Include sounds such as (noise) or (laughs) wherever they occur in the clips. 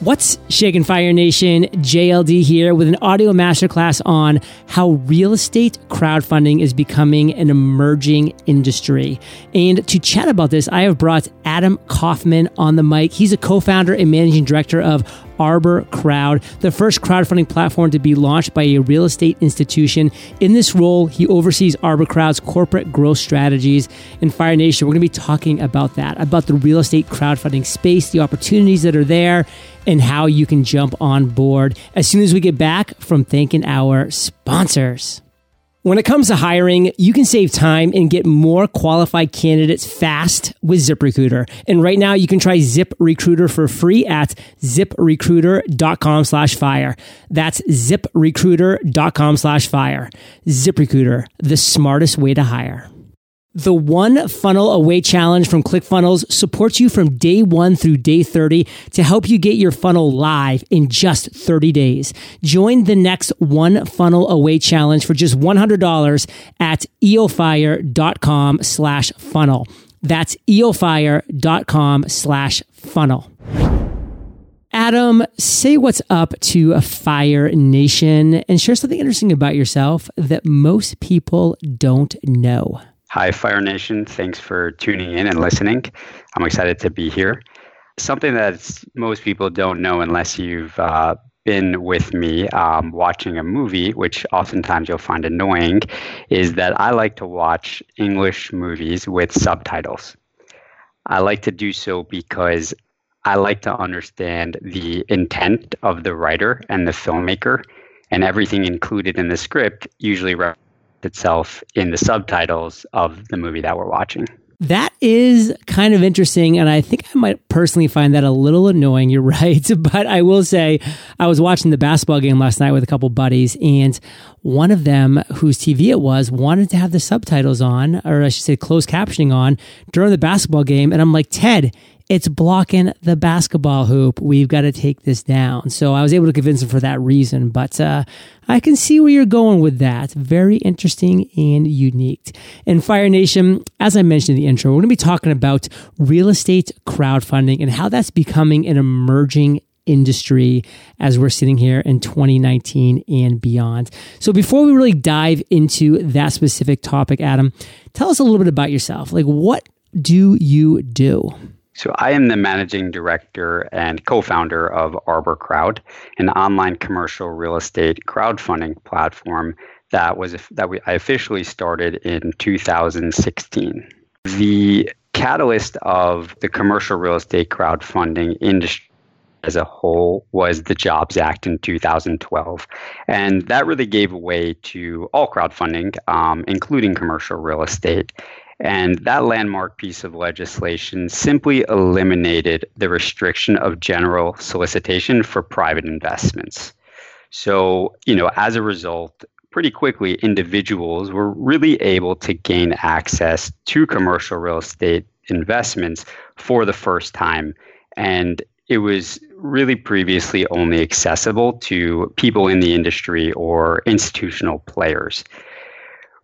What's shaking Fire Nation? JLD here with an audio masterclass on how real estate crowdfunding is becoming an emerging industry. And to chat about this, I have brought Adam Kaufman on the mic. He's a co-founder and managing director of ArborCrowd, the first crowdfunding platform to be launched by a real estate institution. In this role, he oversees ArborCrowd's corporate growth strategies. In Fire Nation, we're going to be talking about that, about the real estate crowdfunding space, the opportunities that are there, and how you can jump on board as soon as we get back from thanking our sponsors. When it comes to hiring, you can save time and get more qualified candidates fast with ZipRecruiter. And right now you can try ZipRecruiter for free at ziprecruiter.com slash fire. That's ziprecruiter.com slash fire. ZipRecruiter, the smartest way to hire. The One Funnel Away Challenge from ClickFunnels supports you from day one through day 30 to help you get your funnel live in just 30 days. Join the next One Funnel Away Challenge for just $100 at eofire.com slash funnel. That's eofire.com slash funnel. Adam, say what's up to a Fire Nation and share something interesting about yourself that most people don't know. Hi, Fire Nation. Thanks for tuning in and listening. I'm excited to be here. Something that most people don't know unless you've uh, been with me um, watching a movie, which oftentimes you'll find annoying, is that I like to watch English movies with subtitles. I like to do so because I like to understand the intent of the writer and the filmmaker, and everything included in the script usually itself in the subtitles of the movie that we're watching. That is kind of interesting. And I think I might personally find that a little annoying. You're (laughs) right. But I will say, I was watching the basketball game last night with a couple buddies, and one of them, whose TV it was, wanted to have the subtitles on, or I should say closed captioning on during the basketball game. And I'm like, Ted, it's blocking the basketball hoop. We've got to take this down. So I was able to convince him for that reason. But uh, I can see where you're going with that. Very interesting and unique. In Fire Nation, as I mentioned in the intro, we're going to be talking about real estate crowdfunding and how that's becoming an emerging industry as we're sitting here in 2019 and beyond. So before we really dive into that specific topic, Adam, tell us a little bit about yourself. Like, what do you do? So I am the managing director and co-founder of ArborCrowd, an online commercial real estate crowdfunding platform that was that we, I officially started in 2016. The catalyst of the commercial real estate crowdfunding industry as a whole was the Jobs Act in 2012. And that really gave way to all crowdfunding, um, including commercial real estate. And that landmark piece of legislation simply eliminated the restriction of general solicitation for private investments. So, you know, as a result, pretty quickly, individuals were really able to gain access to commercial real estate investments for the first time. And it was really previously only accessible to people in the industry or institutional players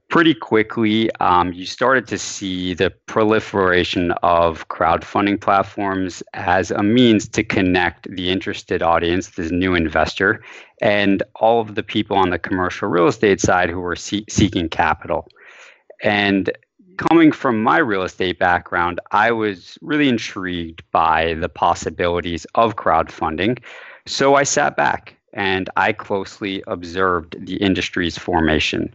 pretty quickly, um, you started to see the proliferation of crowdfunding platforms as a means to connect the interested audience, this new investor, and all of the people on the commercial real estate side who were see- seeking capital. And coming from my real estate background, I was really intrigued by the possibilities of crowdfunding. So I sat back and I closely observed the industry's formation.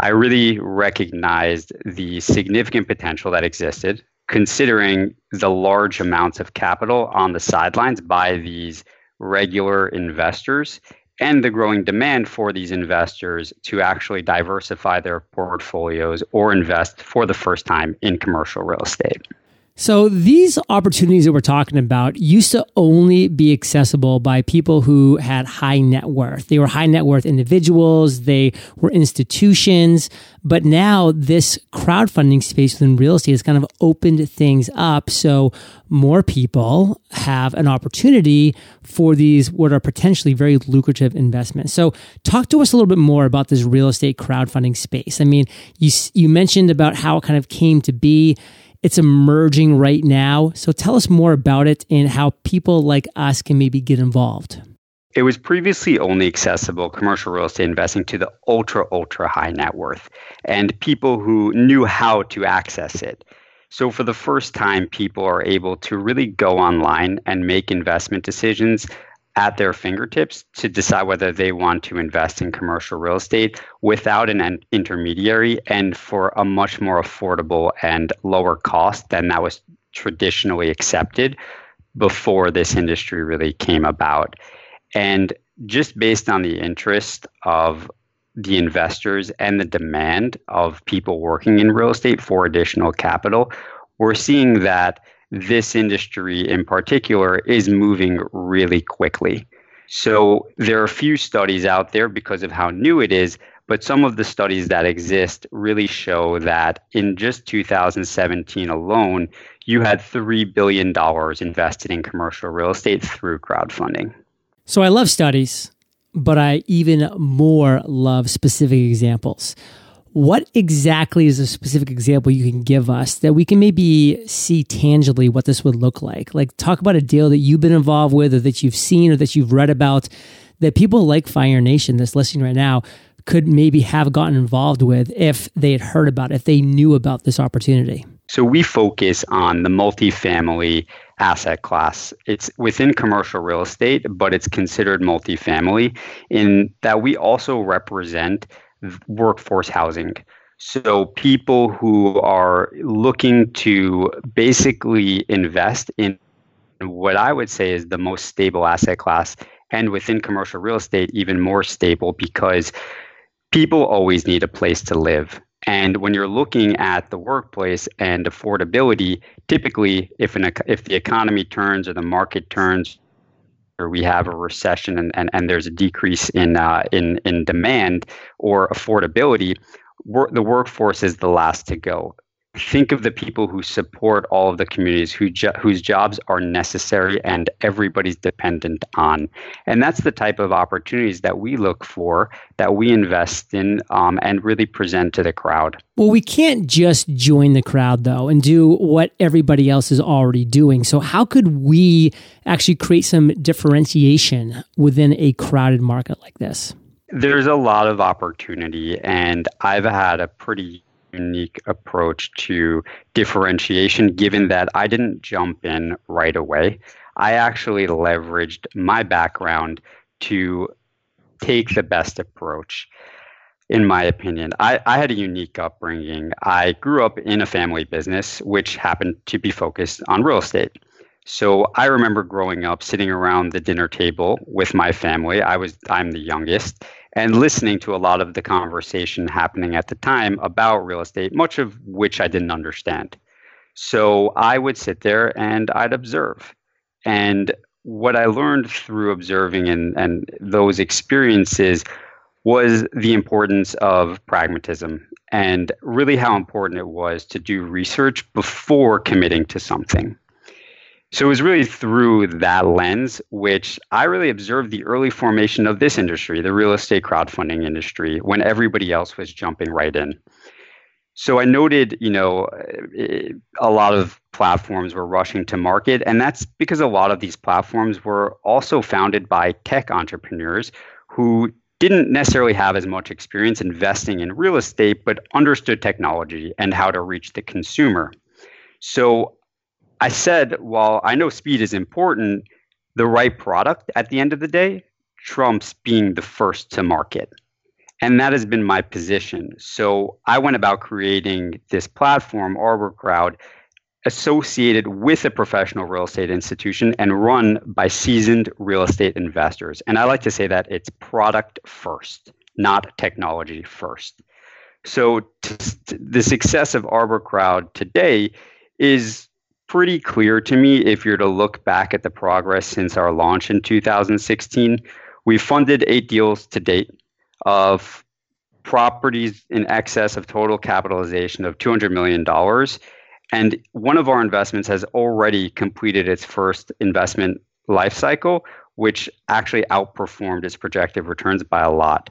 I really recognized the significant potential that existed, considering the large amounts of capital on the sidelines by these regular investors and the growing demand for these investors to actually diversify their portfolios or invest for the first time in commercial real estate. So these opportunities that we're talking about used to only be accessible by people who had high net worth. They were high net worth individuals. They were institutions. But now this crowdfunding space within real estate has kind of opened things up. So more people have an opportunity for these, what are potentially very lucrative investments. So talk to us a little bit more about this real estate crowdfunding space. I mean, you, you mentioned about how it kind of came to be It's emerging right now. So tell us more about it and how people like us can maybe get involved. It was previously only accessible commercial real estate investing to the ultra, ultra high net worth and people who knew how to access it. So, for the first time, people are able to really go online and make investment decisions at their fingertips to decide whether they want to invest in commercial real estate without an intermediary and for a much more affordable and lower cost than that was traditionally accepted before this industry really came about. And just based on the interest of the investors and the demand of people working in real estate for additional capital, we're seeing that this industry in particular is moving really quickly. So there are a few studies out there because of how new it is, but some of the studies that exist really show that in just 2017 alone, you had $3 billion invested in commercial real estate through crowdfunding. So I love studies, but I even more love specific examples. What exactly is a specific example you can give us that we can maybe see tangibly what this would look like? Like, talk about a deal that you've been involved with, or that you've seen, or that you've read about that people like Fire Nation that's listening right now could maybe have gotten involved with if they had heard about it, if they knew about this opportunity. So we focus on the multifamily asset class. It's within commercial real estate, but it's considered multifamily in that we also represent workforce housing. So people who are looking to basically invest in what I would say is the most stable asset class and within commercial real estate even more stable because people always need a place to live and when you're looking at the workplace and affordability, typically, if an if the economy turns or the market turns, or we have a recession and, and, and there's a decrease in uh, in in demand or affordability, the workforce is the last to go think of the people who support all of the communities who jo- whose jobs are necessary and everybody's dependent on. And that's the type of opportunities that we look for, that we invest in, um, and really present to the crowd. Well, we can't just join the crowd, though, and do what everybody else is already doing. So, how could we actually create some differentiation within a crowded market like this? There's a lot of opportunity, and I've had a pretty unique approach to differentiation, given that I didn't jump in right away. I actually leveraged my background to take the best approach, in my opinion. I, I had a unique upbringing. I grew up in a family business, which happened to be focused on real estate. So I remember growing up sitting around the dinner table with my family. I was I'm the youngest and listening to a lot of the conversation happening at the time about real estate, much of which I didn't understand. So I would sit there and I'd observe. And what I learned through observing and, and those experiences was the importance of pragmatism and really how important it was to do research before committing to something. So it was really through that lens, which I really observed the early formation of this industry, the real estate crowdfunding industry, when everybody else was jumping right in. So I noted, you know, eh, a lot of platforms were rushing to market, and that's because a lot of these platforms were also founded by tech entrepreneurs who didn't necessarily have as much experience investing in real estate, but understood technology and how to reach the consumer. So I said, while I know speed is important, the right product at the end of the day trumps being the first to market. And that has been my position. So I went about creating this platform, ArborCrowd, associated with a professional real estate institution and run by seasoned real estate investors. And I like to say that it's product first, not technology first. So t- t- the success of ArborCrowd today is pretty clear to me if you're to look back at the progress since our launch in 2016. We've funded eight deals to date of properties in excess of total capitalization of $200 million. And one of our investments has already completed its first investment life cycle, which actually outperformed its projected returns by a lot.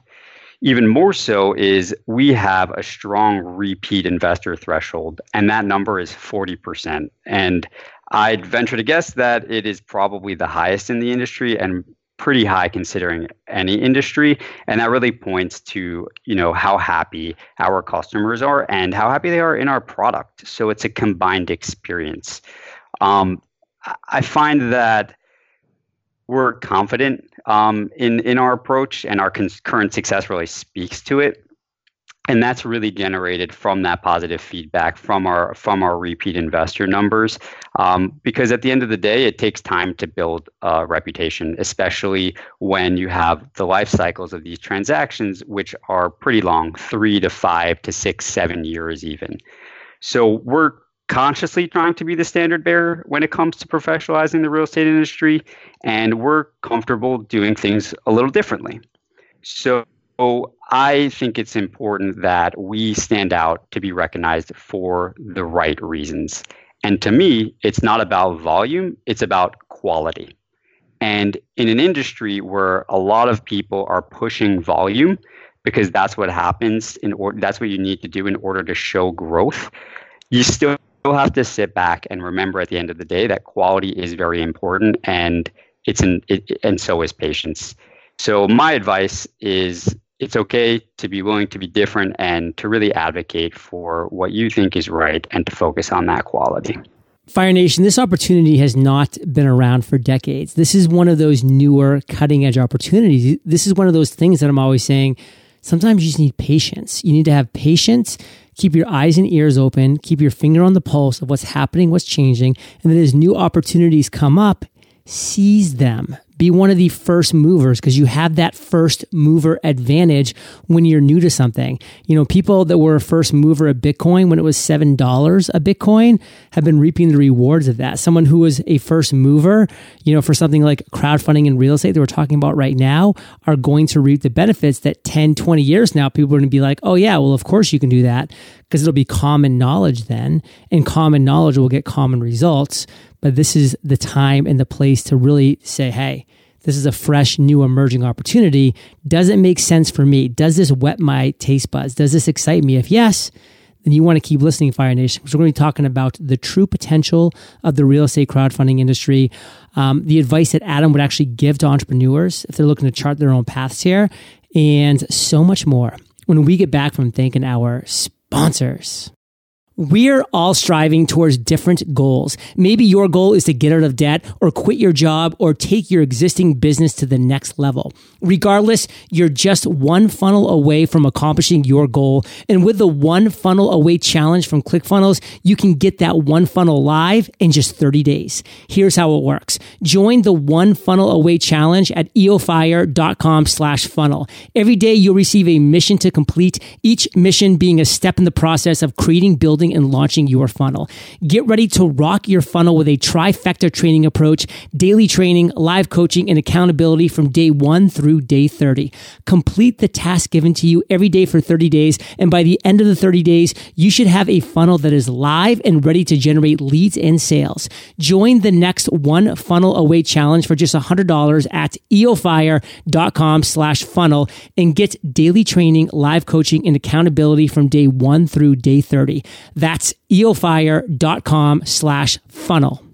Even more so is we have a strong repeat investor threshold, and that number is 40%. And I'd venture to guess that it is probably the highest in the industry and pretty high considering any industry. And that really points to you know how happy our customers are and how happy they are in our product. So it's a combined experience. Um, i find that we're confident um, in in our approach and our con- current success really speaks to it. And that's really generated from that positive feedback from our from our repeat investor numbers. Um, because at the end of the day it takes time to build a reputation especially when you have the life cycles of these transactions which are pretty long three to five to six seven years even. So we're consciously trying to be the standard bearer when it comes to professionalizing the real estate industry and we're comfortable doing things a little differently so I think it's important that we stand out to be recognized for the right reasons. And to me, it's not about volume, it's about quality. And in an industry where a lot of people are pushing volume because that's what happens in order that's what you need to do in order to show growth, you still have to sit back and remember at the end of the day that quality is very important and it's an it, and so is patience. So my advice is it's okay to be willing to be different and to really advocate for what you think is right and to focus on that quality. Fire Nation, this opportunity has not been around for decades. This is one of those newer cutting edge opportunities. This is one of those things that I'm always saying sometimes you just need patience. You need to have patience, keep your eyes and ears open, keep your finger on the pulse of what's happening, what's changing. And then as new opportunities come up, seize them be one of the first movers because you have that first mover advantage when you're new to something. You know, people that were a first mover of Bitcoin when it was $7 a Bitcoin have been reaping the rewards of that. Someone who was a first mover, you know, for something like crowdfunding in real estate that we're talking about right now are going to reap the benefits that 10, 20 years now, people are going to be like, oh, yeah, well, of course you can do that because it'll be common knowledge then, and common knowledge will get common results. But this is the time and the place to really say, hey, this is a fresh, new, emerging opportunity. Does it make sense for me? Does this whet my taste buds? Does this excite me? If yes, then you want to keep listening, Fire Nation, because we're going to be talking about the true potential of the real estate crowdfunding industry, um, the advice that Adam would actually give to entrepreneurs if they're looking to chart their own paths here, and so much more when we get back from thanking our sponsors. We're all striving towards different goals. Maybe your goal is to get out of debt or quit your job or take your existing business to the next level. Regardless, you're just one funnel away from accomplishing your goal. And with the one funnel away challenge from ClickFunnels, you can get that one funnel live in just 30 days. Here's how it works. Join the one funnel away challenge at eofire.com slash funnel. Every day you'll receive a mission to complete, each mission being a step in the process of creating, building, building and launching your funnel. Get ready to rock your funnel with a trifecta training approach, daily training, live coaching, and accountability from day one through day 30. Complete the task given to you every day for 30 days. And by the end of the 30 days, you should have a funnel that is live and ready to generate leads and sales. Join the next one funnel away challenge for just $100 at eofire.com slash funnel and get daily training, live coaching, and accountability from day one through day 30. That's eofire.com slash funnel.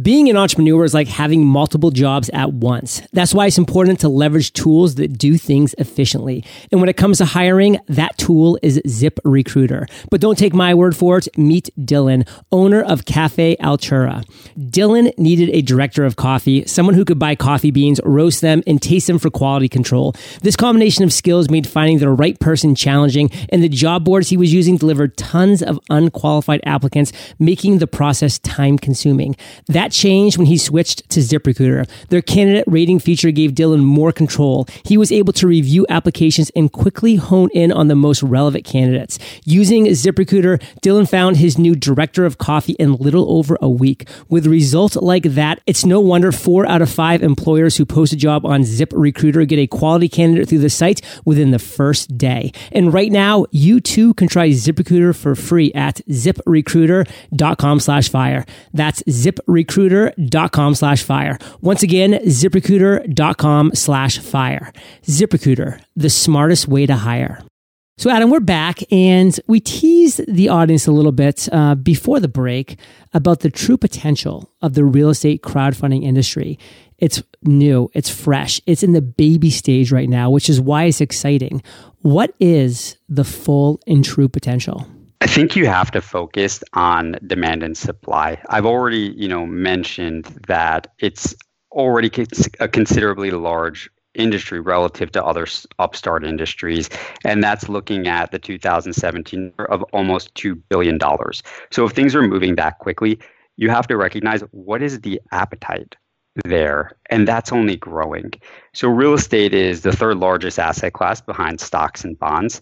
Being an entrepreneur is like having multiple jobs at once. That's why it's important to leverage tools that do things efficiently. And when it comes to hiring, that tool is ZipRecruiter. But don't take my word for it. Meet Dylan, owner of Cafe Altura. Dylan needed a director of coffee, someone who could buy coffee beans, roast them, and taste them for quality control. This combination of skills made finding the right person challenging, and the job boards he was using delivered tons of unqualified applicants, making the process time consuming. That that changed when he switched to ZipRecruiter. Their candidate rating feature gave Dylan more control. He was able to review applications and quickly hone in on the most relevant candidates. Using ZipRecruiter, Dylan found his new director of coffee in little over a week. With results like that, it's no wonder four out of five employers who post a job on ZipRecruiter get a quality candidate through the site within the first day. And right now, you too can try ZipRecruiter for free at ziprecruiter.com slash fire. That's ZipRecruiter ziprecruiter.com slash fire. Once again, ziprecruiter.com slash fire. ZipRecruiter, the smartest way to hire. So, Adam, we're back, and we teased the audience a little bit uh, before the break about the true potential of the real estate crowdfunding industry. It's new, it's fresh, it's in the baby stage right now, which is why it's exciting. What is the full and true potential? I think you have to focus on demand and supply. I've already, you know, mentioned that it's already a considerably large industry relative to other upstart industries and that's looking at the 2017 of almost 2 billion dollars. So if things are moving that quickly, you have to recognize what is the appetite there and that's only growing. So real estate is the third largest asset class behind stocks and bonds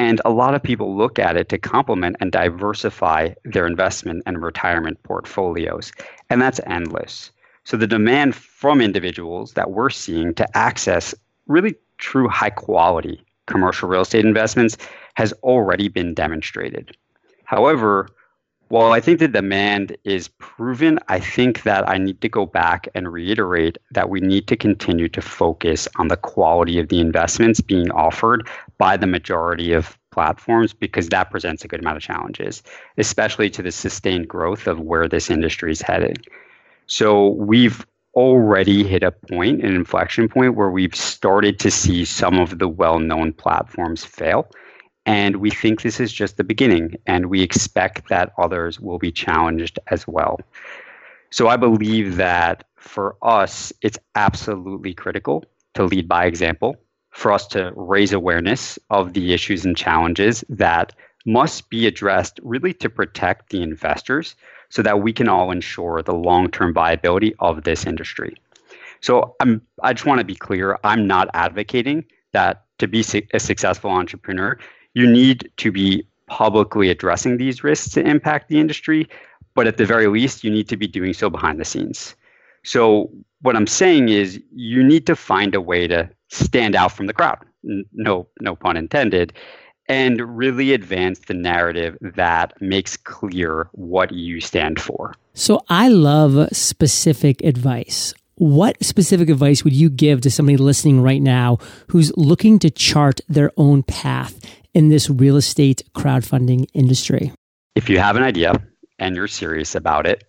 and a lot of people look at it to complement and diversify their investment and retirement portfolios. And that's endless. So the demand from individuals that we're seeing to access really true high quality commercial real estate investments has already been demonstrated. However, while I think the demand is proven, I think that I need to go back and reiterate that we need to continue to focus on the quality of the investments being offered by the majority of platforms because that presents a good amount of challenges, especially to the sustained growth of where this industry is headed. So we've already hit a point, an inflection point, where we've started to see some of the well known platforms fail. And we think this is just the beginning, and we expect that others will be challenged as well. So I believe that for us, it's absolutely critical to lead by example, for us to raise awareness of the issues and challenges that must be addressed really to protect the investors so that we can all ensure the long term viability of this industry. So I'm, I just want to be clear I'm not advocating that to be a successful entrepreneur, you need to be publicly addressing these risks to impact the industry, but at the very least, you need to be doing so behind the scenes. So, what I'm saying is, you need to find a way to stand out from the crowd, no, no pun intended, and really advance the narrative that makes clear what you stand for. So, I love specific advice what specific advice would you give to somebody listening right now who's looking to chart their own path in this real estate crowdfunding industry? If you have an idea and you're serious about it,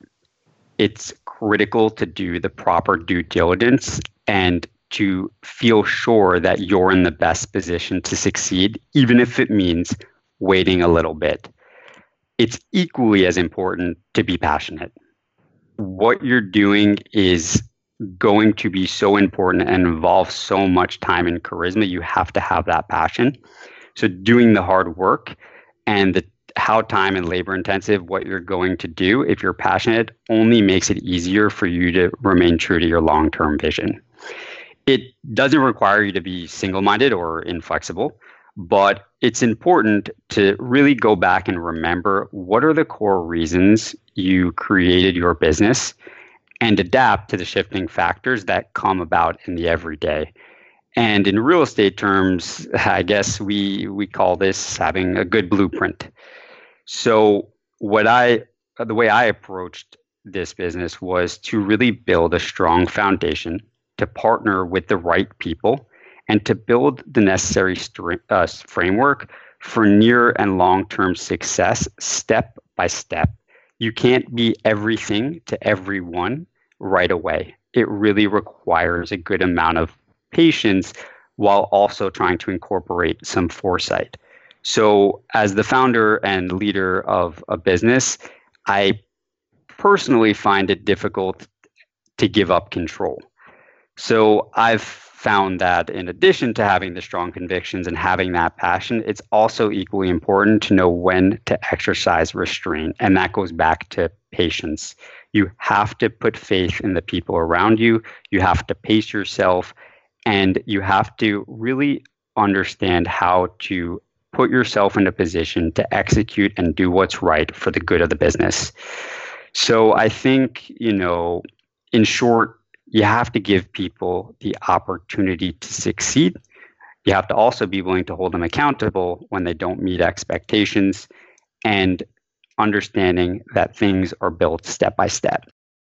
it's critical to do the proper due diligence and to feel sure that you're in the best position to succeed, even if it means waiting a little bit. It's equally as important to be passionate. What you're doing is going to be so important and involve so much time and charisma. You have to have that passion. So doing the hard work and the how time and labor intensive what you're going to do if you're passionate only makes it easier for you to remain true to your long-term vision. It doesn't require you to be single-minded or inflexible, but it's important to really go back and remember what are the core reasons you created your business and adapt to the shifting factors that come about in the everyday. And in real estate terms, (laughs) I guess we we call this having a good blueprint. So what I the way I approached this business was to really build a strong foundation to partner with the right people and to build the necessary uh, framework for near and long-term success step by step. You can't be everything to everyone right away. It really requires a good amount of patience while also trying to incorporate some foresight. So, as the founder and leader of a business, I personally find it difficult to give up control. So, I've found that in addition to having the strong convictions and having that passion, it's also equally important to know when to exercise restraint. And that goes back to patience. You have to put faith in the people around you, you have to pace yourself, and you have to really understand how to put yourself in a position to execute and do what's right for the good of the business. So I think, you know, in short, you have to give people the opportunity to succeed. You have to also be willing to hold them accountable when they don't meet expectations and understanding that things are built step by step.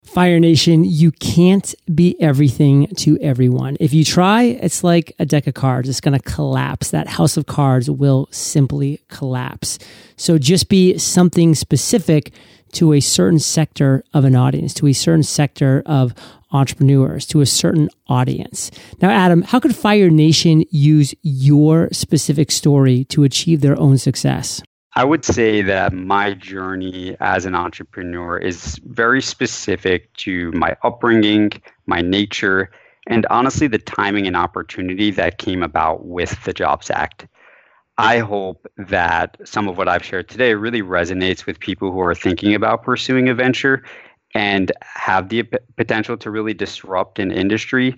Fire Nation, you can't be everything to everyone. If you try, it's like a deck of cards. It's going to collapse. That house of cards will simply collapse. So just be something specific to a certain sector of an audience, to a certain sector of entrepreneurs, to a certain audience. Now, Adam, how could Fire Nation use your specific story to achieve their own success? I would say that my journey as an entrepreneur is very specific to my upbringing, my nature, and honestly, the timing and opportunity that came about with the Jobs Act. I hope that some of what I've shared today really resonates with people who are thinking about pursuing a venture and have the potential to really disrupt an industry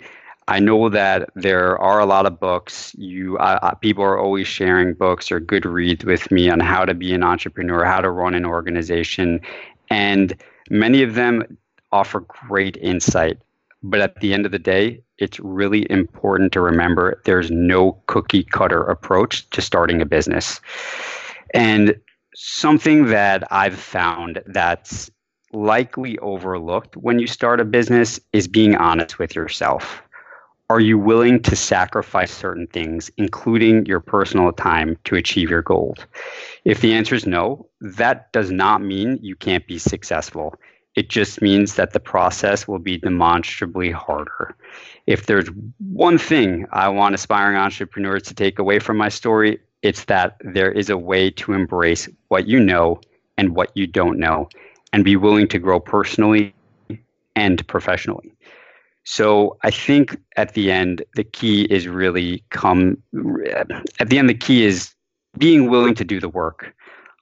I know that there are a lot of books. You uh, people are always sharing books or good reads with me on how to be an entrepreneur, how to run an organization, and many of them offer great insight. But at the end of the day, it's really important to remember there's no cookie cutter approach to starting a business. And something that I've found that's likely overlooked when you start a business is being honest with yourself are you willing to sacrifice certain things, including your personal time, to achieve your goals? If the answer is no, that does not mean you can't be successful. It just means that the process will be demonstrably harder. If there's one thing I want aspiring entrepreneurs to take away from my story, it's that there is a way to embrace what you know and what you don't know and be willing to grow personally and professionally. So I think at the end, the key is really come, at the end, the key is being willing to do the work,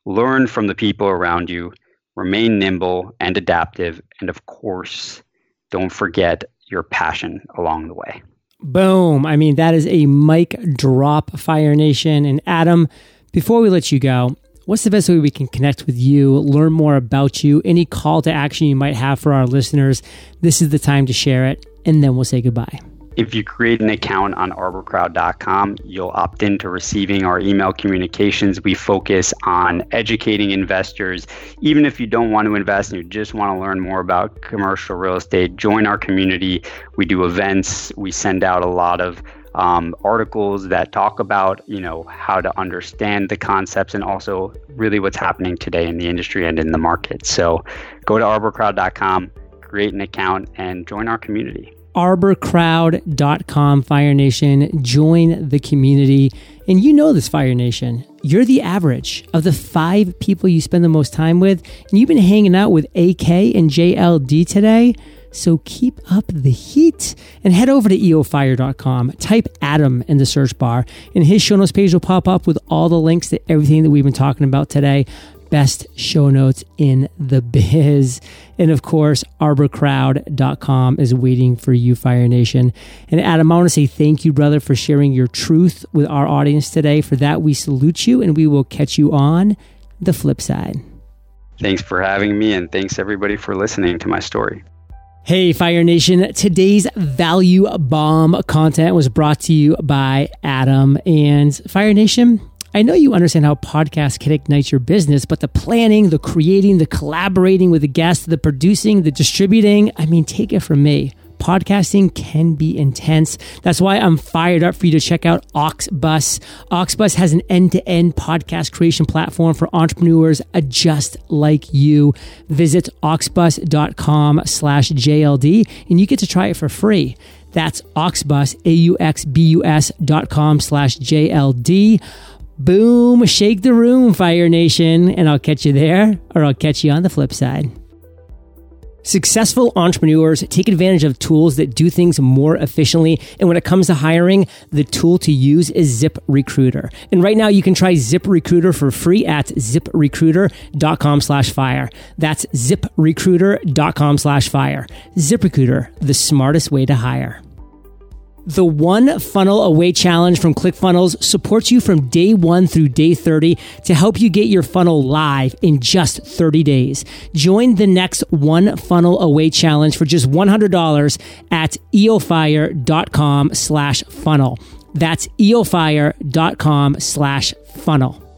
learn from the people around you, remain nimble and adaptive, and of course, don't forget your passion along the way. Boom. I mean, that is a mic drop, Fire Nation. And Adam, before we let you go, what's the best way we can connect with you, learn more about you, any call to action you might have for our listeners? This is the time to share it, and then we'll say goodbye. If you create an account on arborcrowd.com, you'll opt into receiving our email communications. We focus on educating investors. Even if you don't want to invest and you just want to learn more about commercial real estate, join our community. We do events, we send out a lot of um, articles that talk about you know how to understand the concepts and also really what's happening today in the industry and in the market. So go to arborcrowd.com, create an account, and join our community. Arborcrowd.com, Fire Nation. Join the community. And you know this, Fire Nation. You're the average of the five people you spend the most time with. And you've been hanging out with AK and JLD today. So keep up the heat and head over to eofire.com. Type Adam in the search bar, and his show notes page will pop up with all the links to everything that we've been talking about today. Best show notes in the (laughs) biz. And of course, arborcrowd.com is waiting for you, Fire Nation. And Adam, I want to say thank you, brother, for sharing your truth with our audience today. For that, we salute you and we will catch you on the flip side. Thanks for having me, and thanks everybody for listening to my story. Hey, Fire Nation. Today's value bomb content was brought to you by Adam. And Fire Nation, I know you understand how podcasts can ignite your business, but the planning, the creating, the collaborating with the guests, the producing, the distributing, I mean, take it from me podcasting can be intense. That's why I'm fired up for you to check out Auxbus. Auxbus has an end to end podcast creation platform for entrepreneurs just like you. Visit auxbus.com slash JLD and you get to try it for free. That's Auxbus, A-U-X-B-U-S dot com slash JLD. Boom, shake the room, Fire Nation. And I'll catch you there or I'll catch you on the flip side. Successful entrepreneurs take advantage of tools that do things more efficiently. And when it comes to hiring, the tool to use is ZipRecruiter. And right now you can try ZipRecruiter for free at ziprecruiter.com slash fire. That's ziprecruiter.com slash fire. ZipRecruiter, the smartest way to hire. The One Funnel Away Challenge from ClickFunnels supports you from day one through day 30 to help you get your funnel live in just 30 days. Join the next One Funnel Away Challenge for just $100 at eofire.com slash funnel. That's eofire.com slash funnel.